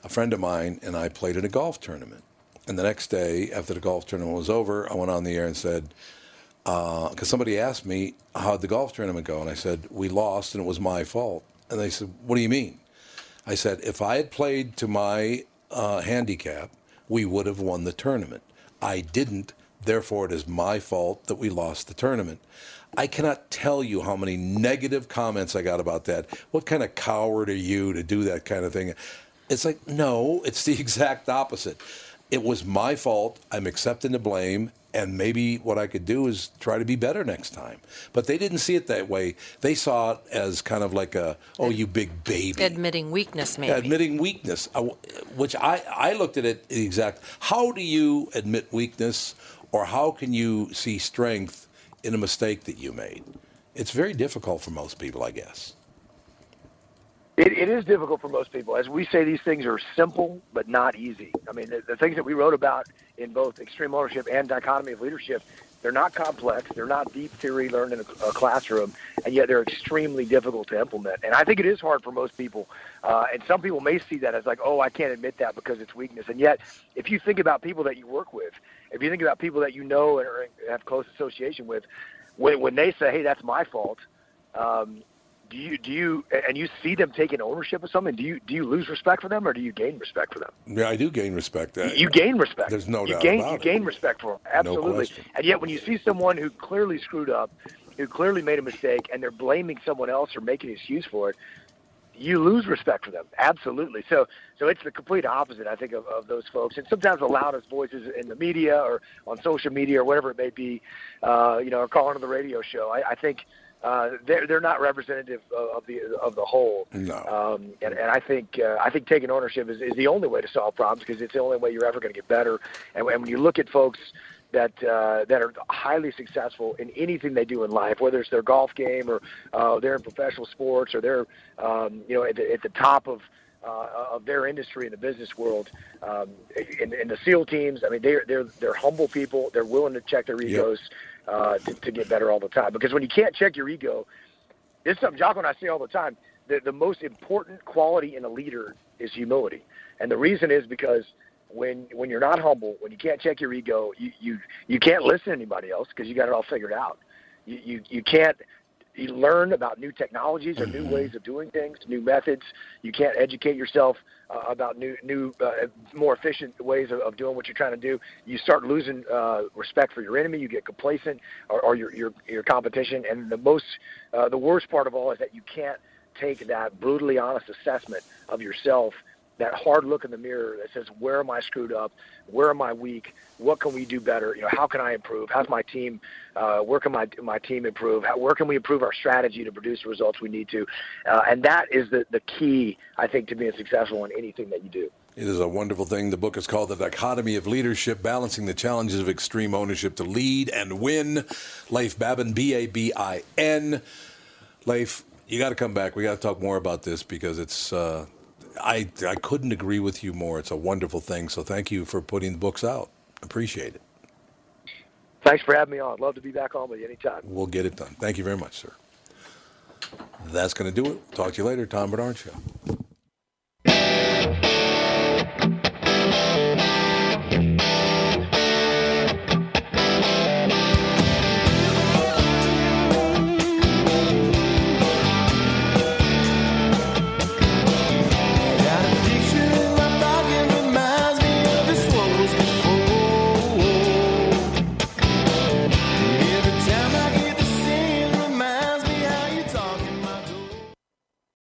A: a friend of mine and I played in a golf tournament. And the next day, after the golf tournament was over, I went on the air and said, because somebody asked me how'd the golf tournament go, and I said we lost and it was my fault. And they said, "What do you mean?" I said, "If I had played to my uh, handicap, we would have won the tournament. I didn't, therefore it is my fault that we lost the tournament." I cannot tell you how many negative comments I got about that. What kind of coward are you to do that kind of thing? It's like, no, it's the [LAUGHS] exact opposite. It was my fault. I'm accepting the blame. And maybe what I could do is try to be better next time. But they didn't see it that way. They saw it as kind of like a, oh, you big baby.
C: Admitting weakness, maybe.
A: Admitting weakness, uh, which I, I looked at it exact. How do you admit weakness, or how can you see strength in a mistake that you made? It's very difficult for most people, I guess.
J: It, it is difficult for most people. As we say, these things are simple but not easy. I mean, the, the things that we wrote about in both extreme ownership and dichotomy of leadership, they're not complex. They're not deep theory learned in a, a classroom, and yet they're extremely difficult to implement. And I think it is hard for most people. Uh, and some people may see that as like, oh, I can't admit that because it's weakness. And yet, if you think about people that you work with, if you think about people that you know and have close association with, when, when they say, hey, that's my fault, um, do you do you and you see them taking ownership of something? Do you do you lose respect for them or do you gain respect for them?
A: Yeah, I do gain respect. Uh,
J: You gain respect.
A: There's no
J: you
A: doubt
J: gain
A: about
J: you
A: it.
J: gain respect for them. Absolutely.
A: question.
J: and yet when you see someone who clearly screwed up, who clearly made a mistake, and they're blaming someone else or making an excuse for it, you lose respect for them. Absolutely. So so it's the complete opposite, I think, of, of those folks. And sometimes the loudest voices in the media or on social media or whatever it may be, uh, you know, or calling on the radio show. I, I think uh, they're they're not representative of the of the whole.
A: No.
J: Um, and, and I think uh, I think taking ownership is, is the only way to solve problems because it's the only way you're ever going to get better. And, and when you look at folks that uh, that are highly successful in anything they do in life, whether it's their golf game or uh, they're in professional sports or they're um, you know at the, at the top of uh, of their industry in the business world. Um, in, in the SEAL teams, I mean, they're they're they're humble people. They're willing to check their egos uh, to, to get better all the time. Because when you can't check your ego, this is something Jocko and I say all the time. The the most important quality in a leader is humility, and the reason is because when when you're not humble, when you can't check your ego, you you, you can't listen to anybody else because you got it all figured out. You you, you can't you learn about new technologies or new ways of doing things, new methods. You can't educate yourself uh, about new, new, uh, more efficient ways of, of doing what you're trying to do. You start losing uh, respect for your enemy. You get complacent, or, or your, your your competition. And the most, uh, the worst part of all is that you can't take that brutally honest assessment of yourself that hard look in the mirror that says, where am I screwed up? Where am I weak? What can we do better? You know, how can I improve? How's my team? Uh, where can my my team improve? How, where can we improve our strategy to produce the results we need to? Uh, and that is the the key, I think, to being successful in anything that you do.
A: It is a wonderful thing. The book is called The Dichotomy of Leadership Balancing the Challenges of Extreme Ownership to Lead and Win. Leif Babin, B A B I N. Leif, you got to come back. We got to talk more about this because it's. Uh, I I couldn't agree with you more. It's a wonderful thing. So thank you for putting the books out. Appreciate it.
J: Thanks for having me on. Love to be back on with you anytime.
A: We'll get it done. Thank you very much, sir. That's going to do it. Talk to you later. Tom Barnard Show.